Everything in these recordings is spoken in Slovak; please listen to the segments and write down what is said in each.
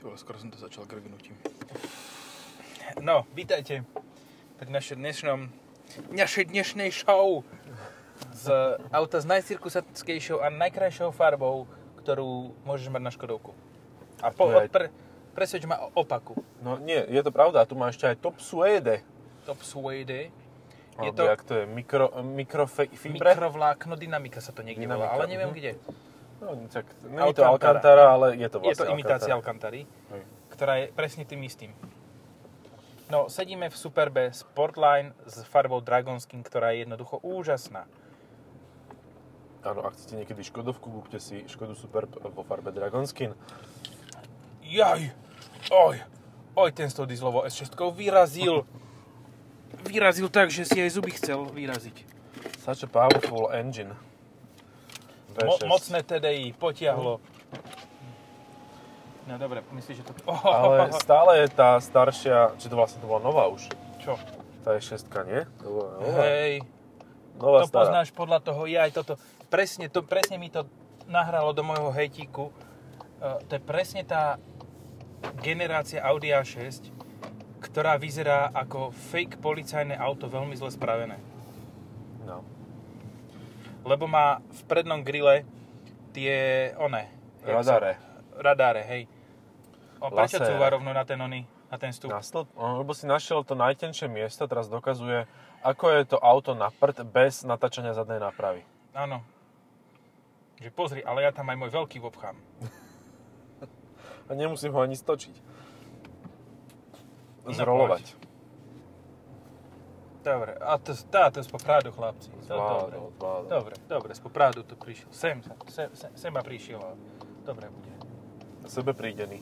Ty vole, skoro som to začal grgnutím. No, vítajte pri našej dnešnom, našej dnešnej show z auta s najcirkusackejšou a najkrajšou farbou, ktorú môžeš mať na Škodovku. A po, aj- pre, presvedč ma o opaku. No nie, je to pravda, tu má ešte aj top suede. Top Suede. Je to. Jak to je? Mikro, mikrofibre? mikrovlákno dynamika sa to niekde volá, Dynamika, ale neviem mhm. kde. No, tak, není to Alcantara. Ale je to Je vlastne to imitácia. Alcantary, ktorá je presne tým istým. No, sedíme v Superbe Sportline s farbou Dragon Skin, ktorá je jednoducho úžasná. Áno, ak chcete niekedy Škodovku, kúpte si Škodu Superb vo farbe Dragon Skin. Jaj, oj, oj, ten s tou dieselovou S6 vyrazil. Vyrazil tak, že si aj zuby chcel vyraziť. Such a powerful engine. Mo- V6. mocné TDI, potiahlo. No dobre, myslíš, že to... Oh, Ale stále je tá staršia, či to vlastne to bola nová už. Čo? Tá je šestka, nie? To bola nová, Hej, nová to stará. poznáš podľa toho, ja aj toto, presne, to, presne mi to nahralo do môjho hejtíku. Uh, to je presne tá generácia Audi A6, ktorá vyzerá ako fake policajné auto, veľmi zle spravené. Lebo má v prednom grille tie, one... jak sa- Radare. Hej. O, prečo cúva rovno na ten ony, na ten stup? Na stĺp? No, lebo si našiel to najtenšie miesto, teraz dokazuje, ako je to auto na prd bez natáčania zadnej nápravy. Áno. Že pozri, ale ja tam aj môj veľký obchám. A nemusím ho ani stočiť. Zrolovať. Dobre, a to, tá, to je poprádu, chlapci. To, dobre. Zvládol, zvládol. Dobre, dobre, z poprádu to prišiel. Sem, sem, sem, sem ma prišiel. Dobre bude. Sebe prídený.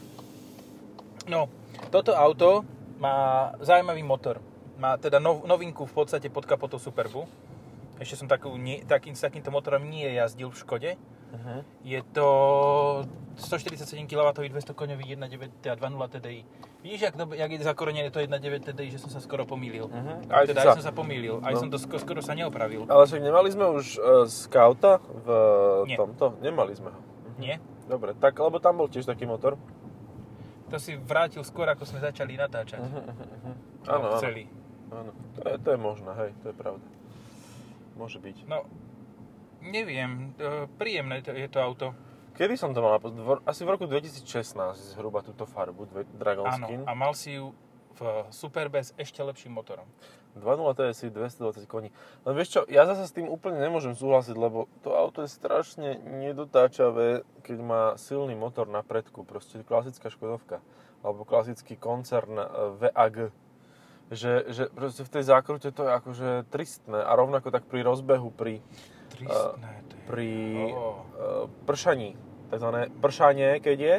No, toto auto má zaujímavý motor. Má teda nov, novinku v podstate pod kapotou Superbu. Ešte som takú, nie, takým, s takýmto motorom nie jazdil v Škode. Uh-huh. Je to 147 kW 200 koňový 1.9 a 2.0 TDI. Vidíš, jak, jak je zakorenené to 1.9 TDI, že som sa skoro pomýlil. Mhm. Aj Aj teda sa. aj som sa pomýlil. Aj No. som to skoro, skoro sa neopravil. Ale však nemali sme už uh, Scouta v Nie. tomto? Nemali sme ho. Nie? Dobre, tak, lebo tam bol tiež taký motor. To si vrátil skôr, ako sme začali natáčať. Uh-huh, uh-huh. No, Áno, áno. Celý. áno. To, je, to je možné, hej, to je pravda. Môže byť. No, neviem. e, Príjemné to, je to auto. Kedy som to mal? Asi v roku 2016 zhruba túto farbu, Dragon Áno. Skin. A mal si ju v Superbe s ešte lepším motorom. 2.0 TSI 220 koní. Len vieš čo, ja zase s tým úplne nemôžem súhlasiť, lebo to auto je strašne nedotáčavé, keď má silný motor na predku. Proste klasická Škodovka. Alebo klasický koncern eh, VAG. Že, že proste v tej zákrute to je akože tristné. A rovnako tak pri rozbehu, pri, Tristné je. pri uh, pršaní. Takzvané pršanie, keď je,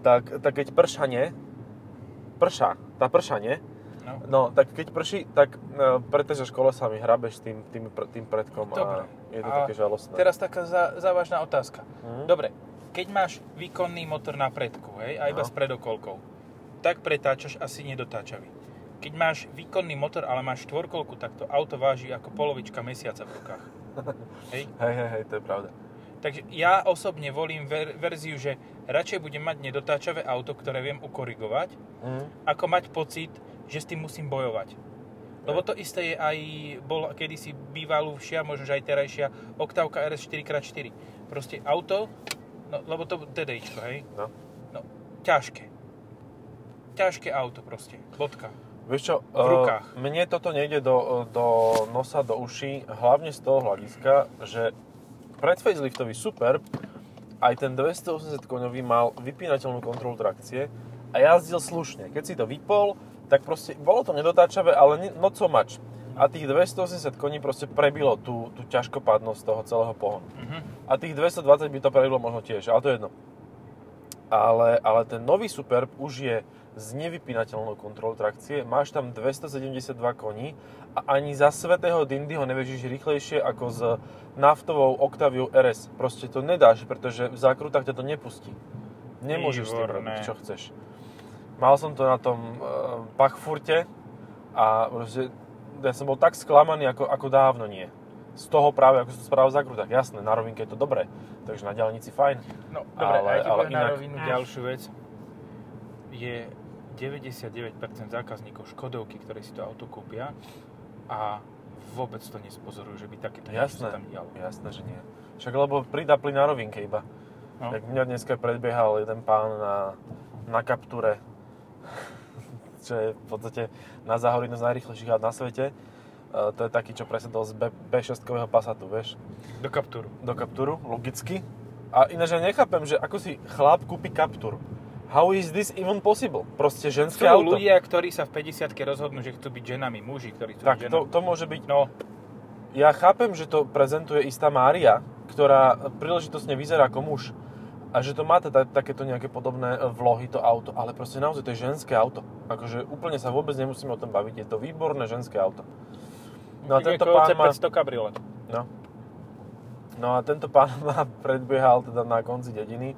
tak, tak keď pršanie, prša, tá pršanie, No. No, tak keď prší, tak uh, pretežeš kolesami, hrabeš tým, tým, tým predkom Dobre. a je to A také žalostné. Teraz taká zá, závažná otázka. Mhm. Dobre, keď máš výkonný motor na predku, hej, a iba No. s predokolkou, tak pretáčaš asi nedotáčavý. Keď máš výkonný motor, ale máš štvorkolku, tak to auto váži ako polovička mesiaca v rukách. Hej? Hej, hej, hej, to je pravda. Takže ja osobne volím ver- verziu, že radšej budem mať nedotáčavé auto, ktoré viem ukorigovať, Mhm. ako mať pocit, že s tým musím bojovať. Lebo to isté je aj, bol kedysi bývalúšia, možno že aj terajšia, Octavka RS 4x4. Proste auto, no, lebo to TDIčko, hej? No. No, ťažké. Ťažké auto proste, bodka. Vieš čo, V rukách. Uh, mne toto nejde do, do nosa, do uší, hlavne z toho hľadiska, že pred faceliftový Superb aj ten 280 koňový mal vypínateľnú kontrolu trakcie a jazdil slušne. Keď si to vypol, tak proste bolo to nedotáčavé, ale not so much. A tých 280 koní proste prebilo tú, tú ťažkopádnosť toho celého pohonu. Mhm. A tých 220 by to prebilo možno tiež, ale to je jedno. Ale, ale ten nový Superb už je s nevypínateľnou kontrolou trakcie, máš tam 272 koní a ani za svetého Dindy ho nevežíš rýchlejšie ako s naftovou Octaviou RS. Proste to nedáš, pretože v zákrutách ťa to nepustí. Nemôžeš s tým Výborné. robiť, čo chceš. Mal som to na tom uh, Pachfurte a proste, ja som bol tak sklamaný, ako, ako dávno nie. Z toho práve, ako som to spravil v zákrutách. Jasné, na rovinke je to dobré, takže na diálnici fajn. No, dobre, Ale- ale, ale poviem na inak- rovinu ďalšiu vec. Je 99% zákazníkov Škodovky, ktorí si to auto kúpia a vôbec to nespozorujú, že by takéto Jasné, tam dialo. jasné, že nie. Však lebo pridá plyn na rovinke iba. No. Tak mňa dneska predbiehal jeden pán na, na kapture, čo je v podstate na záhor jeden z najrychlejších aut na svete. E, to je taký, čo presedol z B, B6-kového Passatu, vieš, Do kaptúru. do Capturu, logicky. A ináč ja nechápem, že ako si chlap kúpi Captur. How is this even possible? Proste ženské Sú auto. ľudia, ktorí sa v 50 rozhodnú, že chcú byť ženami, muži, ktorí chcú byť tak to, ženami. to môže byť No, Ja chápem, že to prezentuje istá Mária, ktorá príležitosne vyzerá ako muž a že to má teda takéto nejaké podobné e, vlohy to auto, ale proste naozaj to je ženské auto. Akože úplne sa vôbec nemusíme o tom baviť, je to výborné ženské auto. No a tento pán má... C500 kabriolet. No. No a tento pán ma predbiehal teda na konci dediny,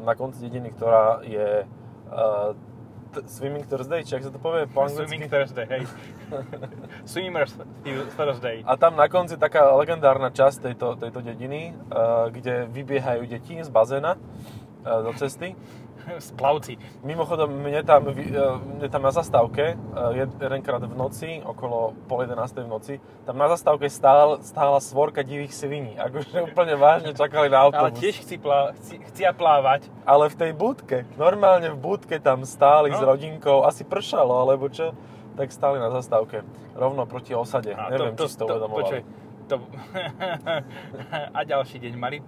na konci dediny, ktorá je uh, t- Swimming Thursday, či ak sa to povie po Swimming anglicky. Thursday, hej. Swimmers Thursday. A tam na konci taká legendárna časť tejto, tejto dediny, uh, kde vybiehajú deti z bazéna do cesty. Splavci. Mimochodom, mne tam, uh, mne tam na zastávke, jed- jedenkrát v noci, okolo pol 11. v noci, tam na zastávke stál, stála svorka divých sviní. Akože úplne vážne čakali na Ale autobus. tiež chci plá, chci, chcia plávať. Ale v tej budke, normálne v budke tam stáli No. s rodinkou, asi pršalo, alebo čo, tak stáli na zastávke, rovno proti osade. A Neviem, či si to uvedomovali. počuj, to, a ďalší deň mali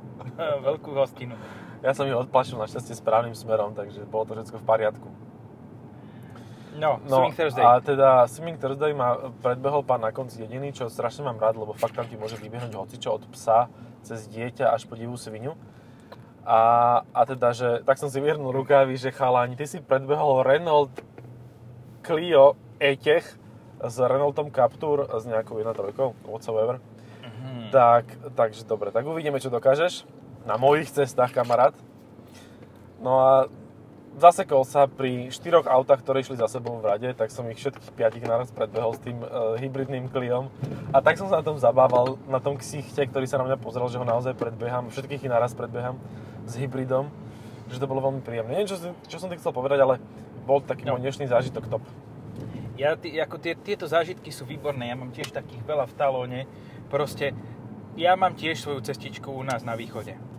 veľkú hostinu. Ja som ich odplašil našťastie správnym smerom, takže bolo to všetko v poriadku. No, No Swimming Thursday. a teda Swimming Thursday ma predbehol pán na konci dediny, čo strašne mám rád, lebo fakt tam ti môže vybehnúť hocičo od psa cez dieťa až po divú svinu. A, a teda, že tak som si vyhrnul rukávy, že chalani, ty si predbehol Renault Clio E-Tech s Renaultom Captur s nejakou 1.3, whatsoever. Mhm. Tak, takže dobre, tak uvidíme, čo dokážeš na mojich cestách, kamarát. No a zasekol sa pri štyroch autách, ktoré išli za sebou v rade, tak som ich všetkých piatich naraz predbehol s tým uh, hybridným Cliom. A tak som sa na tom zabával, na tom ksichte, ktorý sa na mňa pozrel, že ho naozaj predbieham, všetkých ich naraz predbieham s hybridom, že to bolo veľmi príjemné. Neviem, čo, čo som ti chcel povedať, ale bol taký No. môj dnešný zážitok top. Ja, ty, ako tie, tieto zážitky sú výborné, ja mám tiež takých veľa v talóne. Proste, ja mám tiež svoju cestičku u nás na východe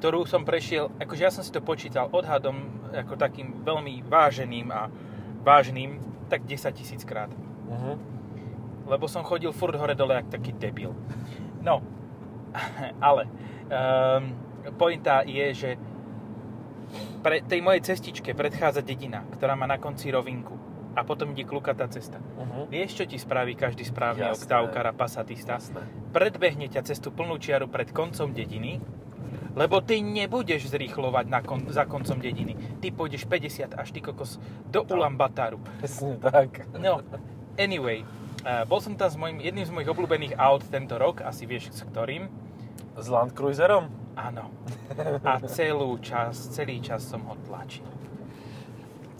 ktorú som prešiel, akože ja som si to počítal odhadom ako takým veľmi váženým a vážnym, tak 10 tisíc krát. Uh-huh. Lebo som chodil furt hore dole jak taký debil. No, ale um, pointa je, že pre tej mojej cestičke predchádza dedina, ktorá má na konci rovinku a potom ide klukatá cesta. Uh-huh. Vieš, čo ti spraví každý správny Jasné. oktávkara pasatista? Jasné. Predbehne ťa cestu plnú čiaru pred koncom dediny, lebo ty nebudeš zrýchlovať na kon, za koncom dediny. Ty pôjdeš 50 až ty kokos do. Ulambataru. Presne tak. No, anyway, uh, bol som tam s mojim, jedným z mojich obľúbených aut tento rok, asi vieš s ktorým. S Land Cruiserom? Áno. A celú čas, celý čas som ho tlačil.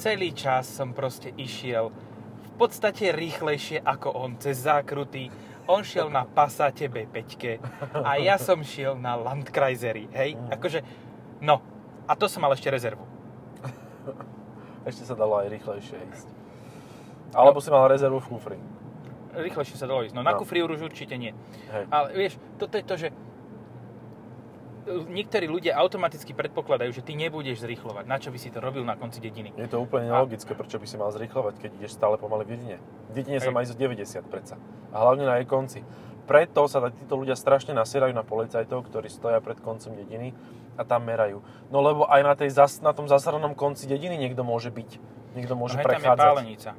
Celý čas som proste išiel v podstate rýchlejšie ako on, cez zákruty. On šiel na Passate B5 a ja som šiel na Landkreiseri, hej? Akože, no. A to som mal ešte rezervu. Ešte sa dalo aj rýchlejšie ísť. Alebo si mal rezervu v kufri. Rýchlejšie sa dalo ísť. No na No. kufri už určite nie. Hej. Ale vieš, toto je to, že niektorí ľudia automaticky predpokladajú, že ty nebudeš zrýchlovať. Na čo by si to robil na konci dediny? Je to úplne nelogické, prečo by si mal zrýchlovať, keď ideš stále pomaly v dedine. V dedine sa má ísť o 90 predsa. A hlavne na jej konci. Preto sa títo ľudia strašne nasierajú na policajtov, ktorí stoja pred koncom dediny a tam merajú. No lebo aj na, tej zas, na tom zasranom konci dediny niekto môže byť. Niekto môže no, hej, tam je prechádzať. pálenica.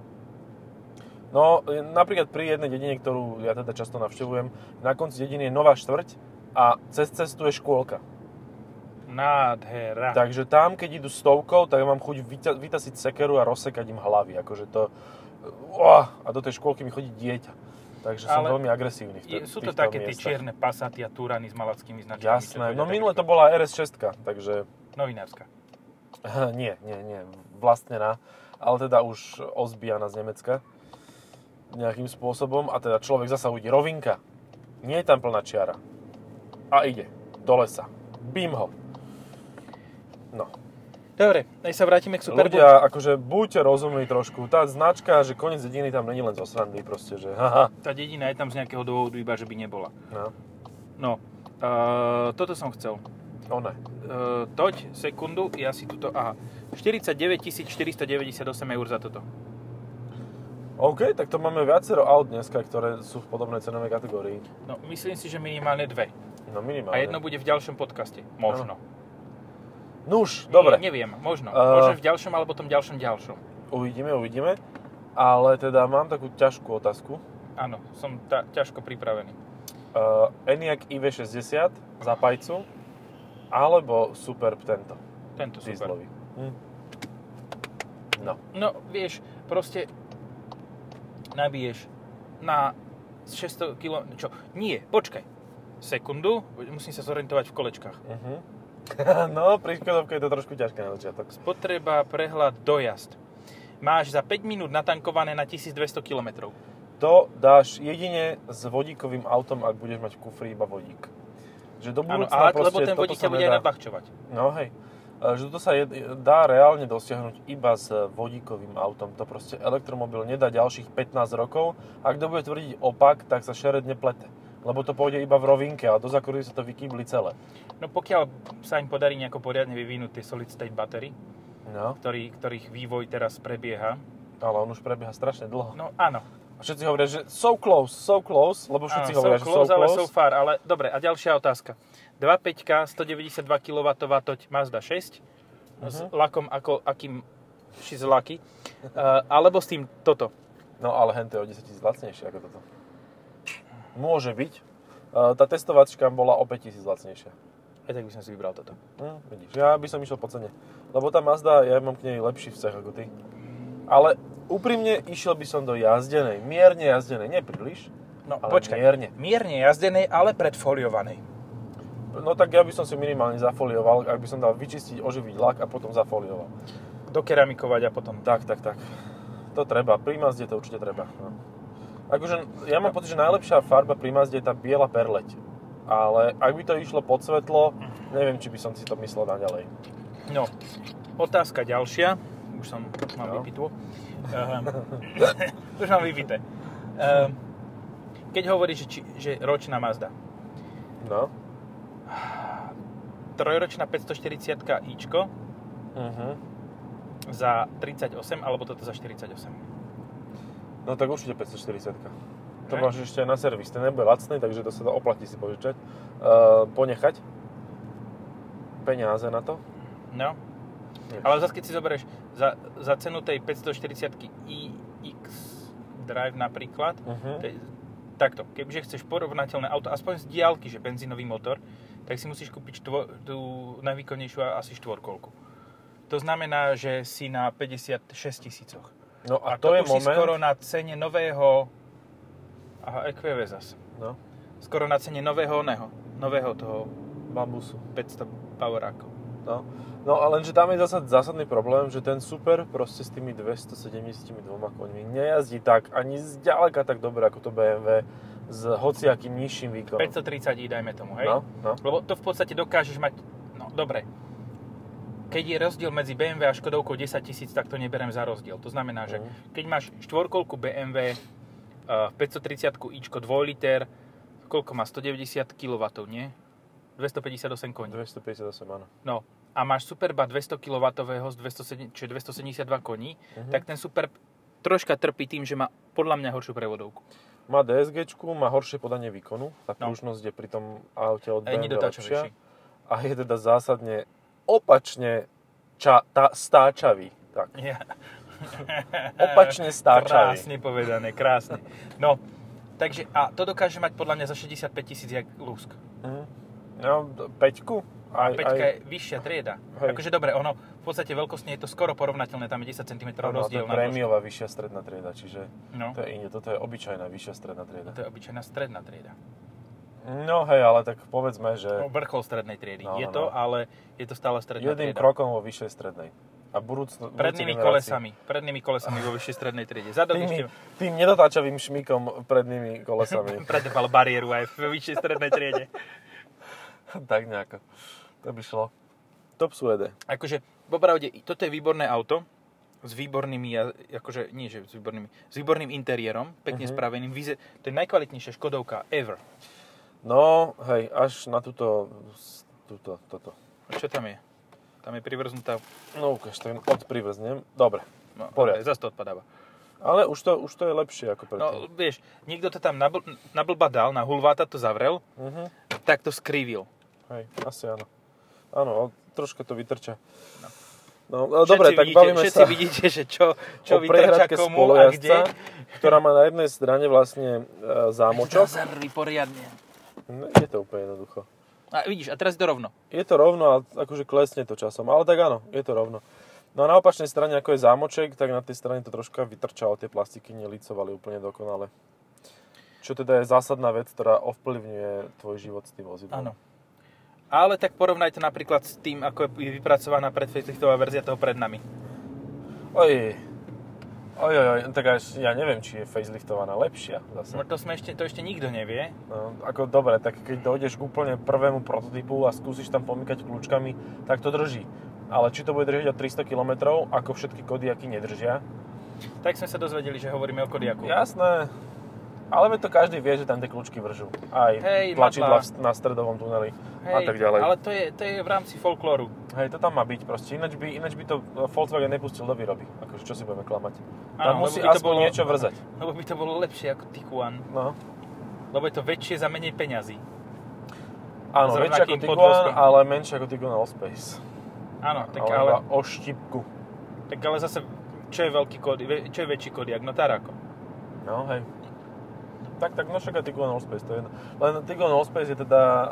No, e, napríklad pri jednej dedine, ktorú ja teda často navštevujem, na konci dediny je nová štvrť a cez cestu je škôlka. Nádhera. Takže tam, keď idú stovkou, tak ja mám chuť vyta- vytasiť sekeru a rozsekať im hlavy. Akože to... Oh, a do tej škôlky mi chodí dieťa. Takže som Ale veľmi agresívny v t- sú to také tie miestach. čierne pasaty a túrany s malackými značkami. Jasné. No minule to bola RS6, takže Novinárska. nie, nie, nie, vlastnená, ale teda už ozbijaná z Nemecka nejakým spôsobom a teda človek zasa uvidí rovinka. Nie je tam plná čiara. A ide do lesa. Bím ho. No. Dobre, nech sa vrátime k Superbu. Ľudia, akože buďte rozumní trošku. Tá značka, že koniec dediny tam není len zo srandy, proste, že haha. Tá dedina je tam z nejakého dôvodu iba, že by nebola. No, No, uh, toto som chcel. one. Uh, toď, sekundu, ja si tuto, aha, 49 498 eur za toto. OK, tak to máme viacero aut dneska, ktoré sú v podobnej cenovej kategórii. No, myslím si, že minimálne dve. No minimálne. A jedno bude v ďalšom podcaste. Možno. Nuž, dobre. Nie, neviem, možno. Uh, Možno v ďalšom, alebo tom ďalšom ďalšom. Uvidíme, uvidíme. Ale teda mám takú ťažkú otázku. Áno, som ta, ťažko pripravený. Uh, ENIAC IV60 za pajcu alebo Superb tento, Tento dieselový. Hm. No, No, vieš, proste nabiješ na 600 km... Čo? Nie, počkaj. Sekundu, musím sa zorientovať v kolečkách. uh-huh. no pri Škodovke je to trošku ťažké na začiatok. Spotreba, prehľad, dojazd. Máš za 5 minút natankované na 1200 km. To dáš jedine s vodíkovým autom, ak budeš mať v kufri iba vodík. Že do budúcna ale, proste lebo ten vodík sa bude aj nabahčovať. No hej. E, Že toto sa je, dá reálne dosiahnuť iba s vodíkovým autom. To proste elektromobil nedá ďalších 15 rokov. Ak kto bude tvrdiť opak, tak sa šeredne plete. Lebo to pôjde iba v rovinke a do zakurvy sa to vykýbli celé. No pokiaľ sa im podarí nejako poriadne vyvinúť tie solid state battery, No, ktorý, ktorých vývoj teraz prebieha. ale on už prebieha strašne dlho. No áno, A všetci hovoria, že so close, so close, lebo všetci Áno, hovoria, so že close, so ale close. so far. Ale dobre, a ďalšia otázka. 2.5, 192 kW toť Mazda 6 s Mhm. lakom ako akým lucky. Uh, alebo s tým toto. No ale hen to je o 10 000 lacnejšie ako toto. Môže byť. E, Tá testovačka bola o 5 000 lacnejšia. Aj tak by som si vybral toto. Hm, vidíš, ja by som išiel po cene. Lebo tá Mazda, ja mám k nej lepší vzťah ako ty. Ale úprimne išiel by som do jazdenej, mierne jazdenej, nepríliš, No ale počkaj, mierne. mierne jazdenej, ale predfoliovanej. No tak ja by som si minimálne zafolioval, ak by som dal vyčistiť, oživiť lak a potom zafolioval. Dokeramikovať a potom. Tak, tak, tak. To treba. Pri Mazde to určite treba. No. Akože, ja mám pocit, že najlepšia farba pri Mazde je tá biela perleť. Ale ak by to išlo pod svetlo, neviem, či by som si to myslel naďalej. No, otázka ďalšia. Už som, mám No. vypitú. Uh, už mám vypité. Uh, keď hovoríš, že, či, že ročná Mazda. No. Trojročná 540 ičko Uh-huh. za 38, alebo toto za 48. No tak určite 540. To máš ešte aj na servis. Ten nebude lacný, takže to sa dá oplatí si požičať. Uh, ponechať peniaze na to. No, Nie. ale zase keď si zoberieš za, za cenu tej 540 iX Drive napríklad, Uh-huh. to je, takto, kebyže chceš porovnateľné auto, aspoň z diálky, že benzínový motor, tak si musíš kúpiť štvo, tú najvýkonnejšiu asi štvorkolku. To znamená, že si na 56 tisícoch. No a, A, to, to, je už si moment... skoro na cene nového... Aha, EQV zas. No, Skoro na cene nového oného. Nového toho bambusu. 500 Powerákov. No. no a lenže tam je zásad, zásadný problém, že ten Super proste s tými 272 koňmi nejazdí tak, ani zďaleka tak dobre ako to BMW s hociakým nižším výkonom. 530 i dajme tomu, hej? No, no. Lebo to v podstate dokážeš mať... No, dobre. Keď je rozdiel medzi BMW a Škodovkou 10 tisíc, tak to neberem za rozdiel. To znamená, že Mhm. keď máš štvorkolku BMW, uh, 530 ičko 2 liter, koľko má? 190 kW, nie? 258 koní. 258, áno. No, a máš Superba 200 kW z 207, čiže 272 koní, Mhm. tak ten Superb troška trpí tým, že má podľa mňa horšiu prevodovku. Má DSG, má horšie podanie výkonu, tá No. pružnosť je pri tom aute od BMW lepšia a je teda zásadne opačne ča, tá, stáčavý. Tak. Ja. Opačne stáčavý. Krásne povedané, krásne. No, takže, a to dokáže mať podľa mňa za 65 tisíc jak Lusk. Mhm. No, peťku? Aj, Peťka aj, je vyššia trieda. Hej. Akože dobre, ono v podstate veľkostne je to skoro porovnateľné, tam je 10 cm áno, rozdiel to je prémiová vyššia stredná trieda, čiže No, to je inde, toto je obyčajná vyššia stredná trieda. to je obyčajná stredná trieda. No hej, ale tak povedzme, že No, vrchol strednej triedy. No, je no, to, no. ale je to stále stredná jedným trieda. krokom vo vyššej strednej. A budúcno, Prednými kolesami, prednými kolesami vo vyššej strednej triede. Zadok Tými, ešte tým nedotáčavým šmikom prednými kolesami. predrbal bariéru aj vo vyššej strednej triede. tak nejako. To by šlo. Top suede. Akože popravde, toto je výborné auto s výbornými, akože nie že s výbornými, s výborným interiérom, pekne Mhm. spraveným. Vyze- To je najkvalitnejšia Škodovka ever. No, hej, až na túto, túto, toto. A Čo tam je? Tam je privrznutá... No ukáž, tak odprivrznem. Dobre. No, Poriadne. zase to odpadáva. Ale už to, už to je lepšie ako No, predtým. vieš, niekto to tam nabl- nablba dal, na hulváta to zavrel, Mhm. tak to skrivil. Hej, asi áno. Áno, troška to vytrča. No. No, no dobre, tak vidíte, bavíme všetci sa vidíte, že čo, čo vytrča komu a kde. ktorá má na jednej strane vlastne e, zámočok. Zazrli poriadne. No, je to úplne jednoducho. A vidíš, a teraz je to rovno. Je to rovno a akože klesne to časom, ale tak áno, je to rovno. No a na opačnej strane, ako je zámoček, tak na tej strane to troška vytrčalo, tie plastiky nelicovali úplne dokonale. Čo teda je zásadná vec, ktorá ovplyvňuje tvoj život s tým vozidlom. Áno. Ale tak porovnajte napríklad s tým, ako je vypracovaná predfaceliftová verzia toho pred nami. Oj, oj, oj, oj, tak až ja neviem, či je faceliftovaná lepšia zase. No to, sme ešte, to ešte nikto nevie. No, ako dobre, tak keď dojdeš k úplne prvému prototypu a skúsiš tam pomykať kľúčkami, tak to drží. Ale či to bude držať od 300 km, ako všetky Kodiaky nedržia, Tak sme sa dozvedeli, že hovoríme o Kodiaku. jasné. Ale to každý vie, že tam tie kľúčky vržú. Aj Hej, tlačidla v- na stredovom tuneli Hej, a tak ďalej. ale to je, to je v rámci folklóru. Hej, to tam má byť proste. Ináč by, ináč by to Volkswagen nepustil do výroby. Akože čo si budeme klamať. Tam Áno, musí by to bolo- niečo vrzať. Lebo by to bolo lepšie ako Tiguan. No. Lebo je to väčšie za menej peňazí. Áno, väčšie ako Tiguan, ale menšie ako Tiguan Allspace. Áno, tak ale, ale, o štipku. tak ale zase, čo je veľký Kodi, čo je väčší Kodiak? No Tarako. No, hej. Tak, tak, no však aj Tiguan Allspace, to je jedno. Len Tiguan Allspace je teda uh,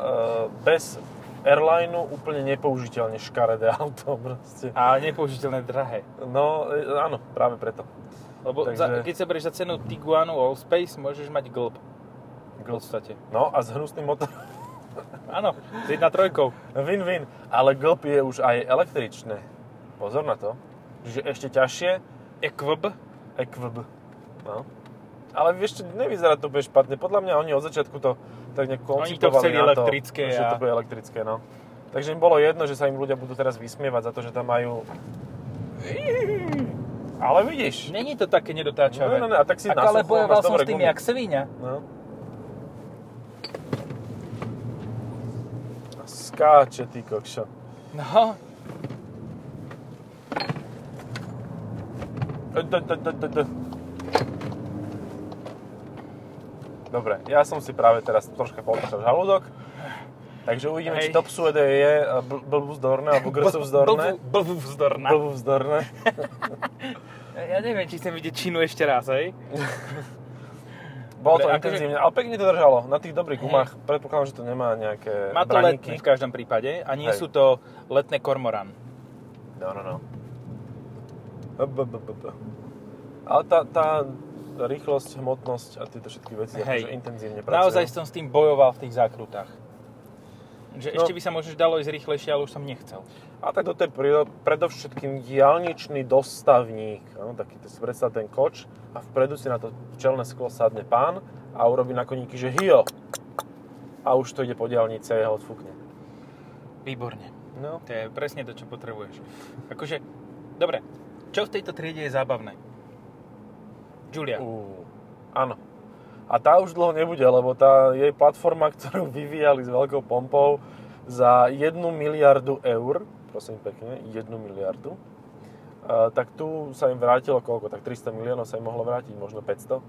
bez airlineu úplne nepoužiteľne škaredé auto proste. A nepoužiteľné drahé. No, e, áno, práve preto. Lebo Takže- za, keď sa berieš za cenu Tiguanu Allspace, môžeš mať glb. V podstate. No a s hnusným motorom. Áno, s jedna trojkou. Win-win. Ale GLP je už aj električné. Pozor na to. Čiže ešte ťažšie, Equib. EQB. No. Ale vieš nevyzerá to úplne špatne. Podľa mňa oni od začiatku to tak nejak koncipovali na to, elektrické že a- to bude elektrické, no. Takže im bolo jedno, že sa im ľudia budú teraz vysmievať za to, že tam majú... Ale vidíš. Není to také nedotáčavé. No, no, no, a tak si Ak ale bojoval som s tým jak svinia. No. Skáče, ty kokšo. No, D- d- d- d- d- Dobre, ja som si práve teraz troška potrčal žalúdok, takže uvidíme, Hej. či top suede je bl- blbúzdorné, alebo grsovzdorné. Blbú vzdorná. Blbúzdorné. Ja neviem, či chcem vidieť činu ešte raz, hej? Bolo to Dobre, akože- intenzívne, ale pekne to držalo. Na tých dobrých gumách predpokladám, že to nemá nejaké Má to braníky. letné v každom prípade a nie Hej. sú to letné kormoran. No, no, no. Ale tá, tá rýchlosť, hmotnosť a tieto všetky veci Hej. akože intenzívne pracujú. Naozaj som s tým bojoval v tých zákrutách. Že No. ešte by sa možno dalo ísť rýchlejšie, ale už som nechcel. A tak toto je predovšetkým diálničný dostavník. No, taký, to si predstav ten koč a vpredu si na to čelné sklo sadne pán a urobí na koníky, že hio. A už to ide po diálnici a jeho odfúkne. Výborne. No. To je presne to, čo potrebuješ. Akože, dobre, čo v tejto triede je zábavné? Julia. Ú, áno. A tá už dlho nebude, lebo tá jej platforma, ktorú vyvíjali s veľkou pompou za 1 miliardu eur, prosím pekne, 1 miliardu, tak tu sa im vrátilo koľko? Tak 300 miliónov sa im mohlo vrátiť, možno 500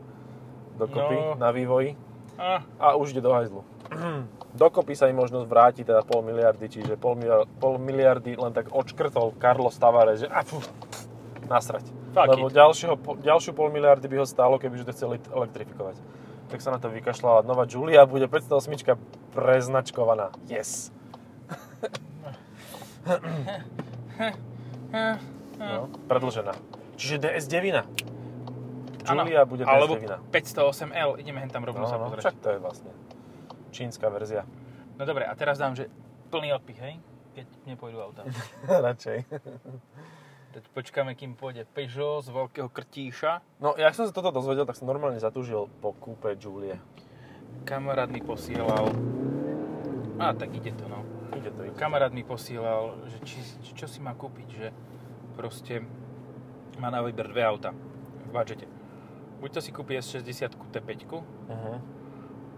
dokopy No. na vývoji. A, A už ide do hajzlu. Dokopy sa im možno vráti teda pol miliardy, čiže pol, miliard, pol miliardy len tak odškrtol Carlos Tavares, že a pf, nasrať. Fuck Lebo it. ďalšieho, ďalšiu pol miliardy by ho stálo, kebyže to chceli elektrifikovať. Tak sa na to vykašľala. Nová Julia bude 508 preznačkovaná. Yes. No, predlžená. Čiže DS9. áno. Julia bude Alebo DS9. 508L, ideme hen tam rovno No, sa no, pozrieť. však to je vlastne čínska verzia. No dobre, a teraz dám, že plný odpich, hej? Keď nepôjdu auta. Radšej. Teď počkáme, kým pôjde Peugeot z veľkého krtíša. No, jak som sa toto dozvedel, tak som normálne zatúžil po kúpe Julie. Kamarát mi posielal. A tak ide to, no. Ide to, ide. Kamarát mi posielal, že či, či, čo si má kúpiť, že proste má na výber dve auta v budžete. Buď to si kúpi S60 T5, Uh-huh.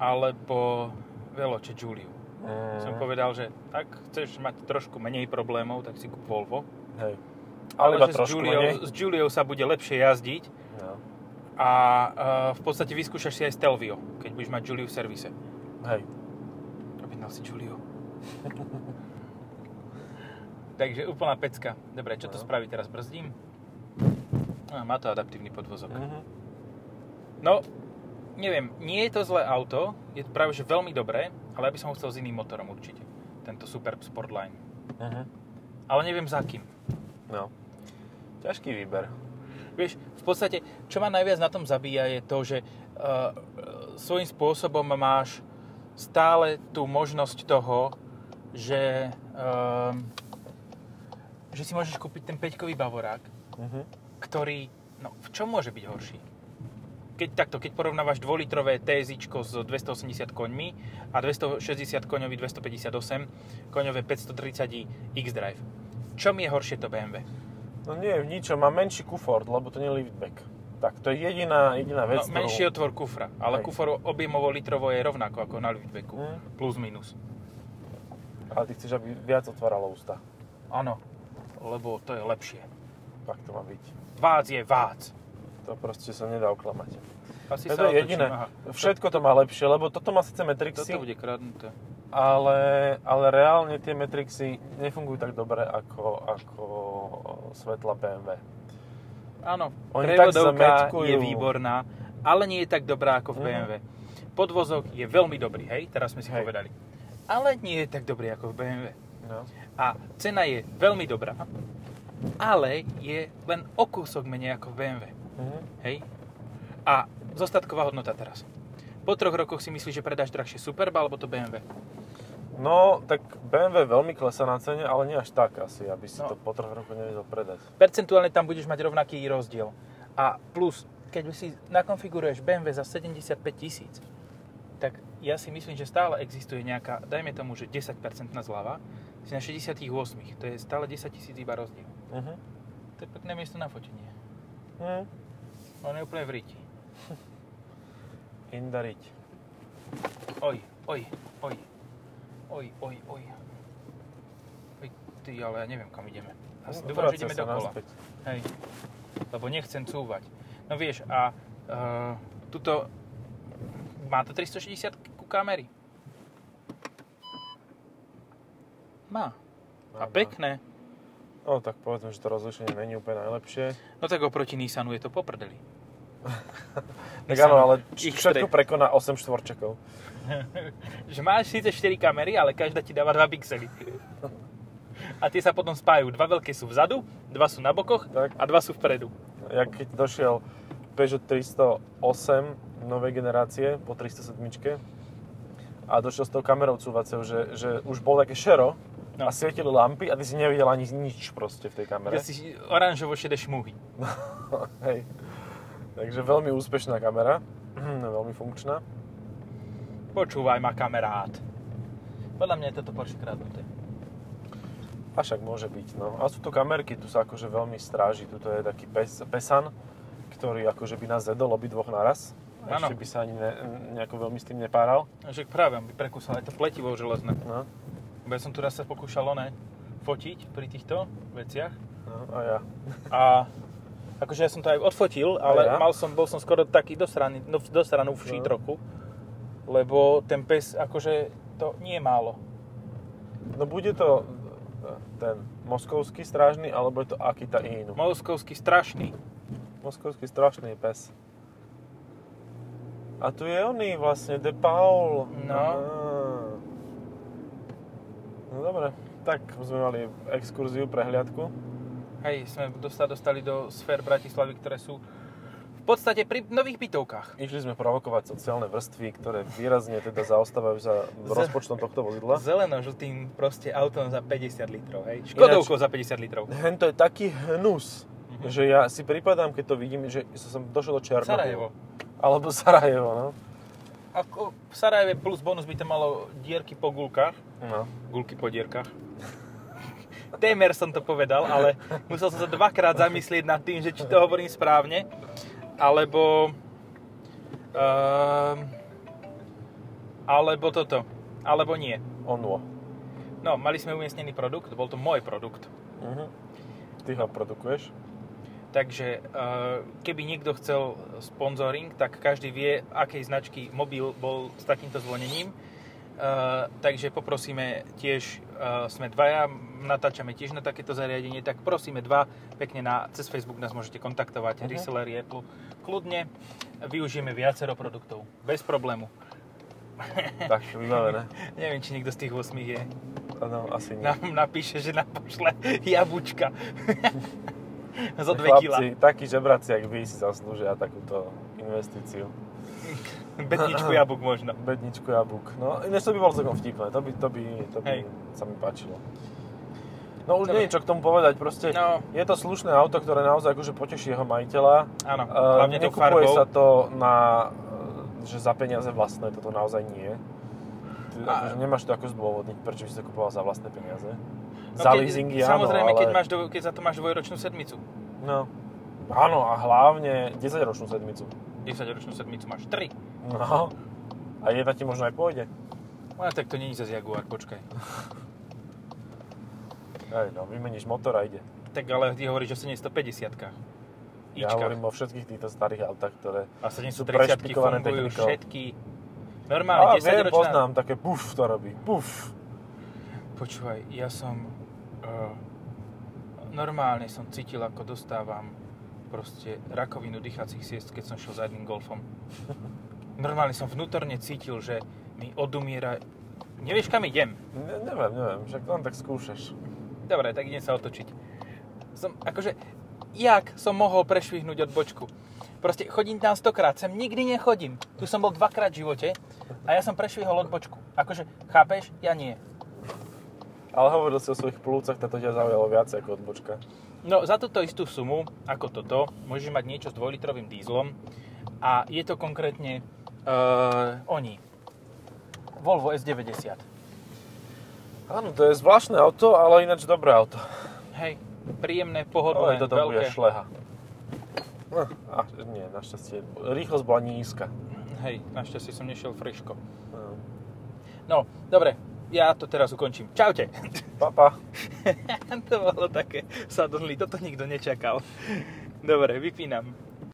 alebo Veloce Giuliu. Mm. Som povedal, že ak chceš mať trošku menej problémov, tak si kúp Volvo. Hej. Ale, iba že s menej. s Giuliou sa bude lepšie jazdiť No. a uh, v podstate vyskúšaš si aj Stelvio, keď budeš mať Giuliu v servise. Hej. Objednal si Giuliu. Takže úplná pecka. Dobre, čo to No. spraví teraz? Brzdím? No, má to adaptívny podvozok. Mhm. No, neviem, nie je to zlé auto, je to práve že veľmi dobré, ale ja by som ho chcel s iným motorom určite. Tento Superb Sportline. Mhm. Ale neviem za kým. No. Ťažký výber. Vieš, v podstate, čo ma najviac na tom zabíja je to, že uh, svojím spôsobom máš stále tú možnosť toho, že, uh, že si môžeš kúpiť ten 5-kový Bavorák, Mhm. ktorý, no v čom môže byť horší? Keď takto, keď porovnávaš 2-litrové TSIčko s 280 koňmi a 260 koňový 258 koňové 530 X-Drive. Čom je horšie to BMW? No nie, v ničom. Má menší kufort, lebo to nie je liftback. Tak, to je jediná, jediná vec, No, menší otvor kufra, ale Hej. kufor objemovo litrovo je rovnako ako na liftbacku. Mm. Plus minus. Ale ty chceš, aby viac otváralo ústa. Áno, lebo to je lepšie. Tak to má byť. Vác je vác. To proste sa nedá oklamať. Asi To je jediné. aha. Všetko to má lepšie, lebo toto má síce Matrixy, Toto bude kradnuté. Ale, ale reálne tie Matrixy nefungujú tak dobre ako, ako svetla BMW. Áno, Oni prevodovka je výborná, ale nie je tak dobrá ako v Mhm. BMW. Podvozok je veľmi dobrý, hej, teraz sme si Hej. povedali. Ale nie je tak dobrý ako v BMW. No. A cena je veľmi dobrá, ale je len o kúsok menej ako v BMW. Mhm. Hej? A zostatková hodnota teraz. Po troch rokoch si myslíš, že predáš drahšie Superba alebo to BMW? No, tak BMW veľmi klesá na cene, ale nie až tak asi, aby si No. to po troch rokoch nevedel predať. Percentuálne tam budeš mať rovnaký rozdiel. A plus, keď si nakonfiguruješ BMW za 75 tisíc, tak ja si myslím, že stále existuje nejaká, dajme tomu, že 10% zľava, si na 68. To je stále 10 tisíc iba rozdiel. Mhm. To je pekné miesto na fotenie. Mhm. On je úplne v ríti. Indariť. Oj, oj, oj. Oj, oj, oj. Oj, ty, ale ja neviem, kam ideme. No, dúfam, že ideme dokola. naspäť. Hej. Lebo nechcem cúvať. No vieš, a uh, tuto má to 360 ku kamery. Má. Má, A pekné. No, tak povedzme, že to rozlišenie není úplne najlepšie. No tak oproti Nissanu je to poprdeli. Tak áno, ale X3. všetko prekoná 8 štvorčekov. že máš síce 4 kamery, ale každá ti dáva 2 pixely. A tie sa potom spájajú. Dva veľké sú vzadu, dva sú na bokoch Tak. a dva sú vpredu. Jak keď došiel Peugeot 308 novej generácie po 307 a došiel s tou kamerou cúvacou, že, že už bol také šero No. a svietili lampy a ty si nevidel ani nič proste v tej kamere. Kde si oranžovo šedé šmuhy. Hej. Takže veľmi úspešná kamera, veľmi funkčná. Počúvaj ma, kamerát. Podľa mňa je toto Porsche kradnuté. A však môže byť, no. A sú to kamerky, tu sa akože veľmi stráži. Tuto je taký pes, pesan, ktorý akože by nás zedol obidvoch naraz. A Áno. Ešte by sa ani ne, nejako veľmi s tým nepáral. Že práve, by prekúsal aj to pletivo železné. No, ja som tu raz sa pokúšal oné fotiť pri týchto veciach. no a ja. A akože ja som to aj odfotil, ale ja? mal som, bol som skoro taký dosraný, no, dosranú vší No. trochu. Lebo ten pes, akože to nie je málo. No bude to ten moskovský strážny, alebo je to Akita Inu. Moskovský strašný. Moskovský strašný pes. A tu je oný vlastne, De Paul. No. No dobre, tak sme mali exkurziu, prehliadku. Hej, sme dosta dostali do sfér Bratislavy, ktoré sú v podstate pri nových bytovkách. Išli sme provokovať sociálne vrstvy, ktoré výrazne teda zaostávajú za rozpočtom tohto vozidla. Zeleno-žltým proste autom za 50 litrov, hej. Škodovkou za 50 litrov. Hen to je taký hnus, Mhm. že ja si pripadám, keď to vidím, že som došiel do Černobylu. Sarajevo. Alebo Sarajevo, no. ako v Sarajeve plus bonus by to malo dierky po gulkách. No. Gulky po dierkach. Témer som to povedal, ale musel som sa dvakrát zamyslieť nad tým, že či to hovorím správne, alebo... Uh, alebo toto. Alebo nie. Onwo. No, mali sme umiestnený produkt, bol to môj produkt. Mhm. Ty ho produkuješ? Takže uh, keby niekto chcel sponzoring, tak každý vie, akej značky mobil bol s takýmto zvonením. Uh, takže poprosíme tiež, uh, sme dvaja, natáčame tiež na takéto zariadenie, tak prosíme dva, pekne na, cez Facebook nás môžete kontaktovať, Mhm. reseller je Apple, kľudne, využijeme viacero produktov, bez problému. Tak, vybavené. Neviem, či niekto z tých 8 je. Áno, asi nie. Nám napíše, že nám pošle jabučka. Zo 2 kg. Takí žebraci, jak vy, si zaslúžia takúto investíciu. Betničku jabuk možno. Bedničku jablk. No, ináč to by bolo celkom vtipné. To by, to by, to by Hej. sa mi páčilo. No už nie je čo k tomu povedať, proste No. je to slušné auto, ktoré naozaj akože poteší jeho majiteľa. Áno, Eh, hlavne tou nekupuje farbou. sa to na, eh, že za peniaze vlastné, toto naozaj nie. Ty, A- akože nemáš to ako zdôvodniť, prečo si to kupoval za vlastné peniaze. No za keď- leasingy áno, Samozrejme, ale... keď, máš do, keď za to máš dvojročnú sedmicu. No. Áno, a hlavne 10-ročnú sedmicu. 10-ročnú sedmicu máš 3. No. A jedna ti možno aj pôjde. No tak to není zase Jaguar, počkaj. Aj, no, vymeníš motor a ide. Tak ale ty hovoríš o 750 Ja hovorím o všetkých týchto starých autách, ktoré... A sú 730 prešpikované technikou. všetky. A Normálne, viem, 10 ročná... poznám, také puf to robí. Puf. Počúvaj, ja som... Uh, normálne som cítil, ako dostávam proste rakovinu dýchacích ciest, keď som šiel za jedným golfom. Normálne som vnútorne cítil, že mi odumiera... Nevieš, kam idem? Ne, neviem, neviem, však len tak skúšaš. Dobre, tak idem sa otočiť. Som, akože, jak som mohol prešvihnúť odbočku? Proste chodím tam stokrát, sem nikdy nechodím. Tu som bol dvakrát v živote a ja som prešvihol odbočku. Akože, chápeš? Ja nie. Ale hovoril si o svojich plúcach, toto ťa zaujalo viac ako odbočka. No, za túto istú sumu, ako toto, môžeš mať niečo s 2-litrovým dízlom a je to konkrétne uh, oni. Volvo S90. Áno, to je zvláštne auto, ale ináč dobré auto. Hej, príjemné, Ale pohodlné, toto bude veľké. šleha. No, a, nie, našťastie. Rýchlosť bola nízka. Hej, našťastie som nešiel friško. No. No, dobre, ja to teraz ukončím. Čaute. Papa. to bolo také sadlý, toto nikto nečakal. Dobre, vypínam.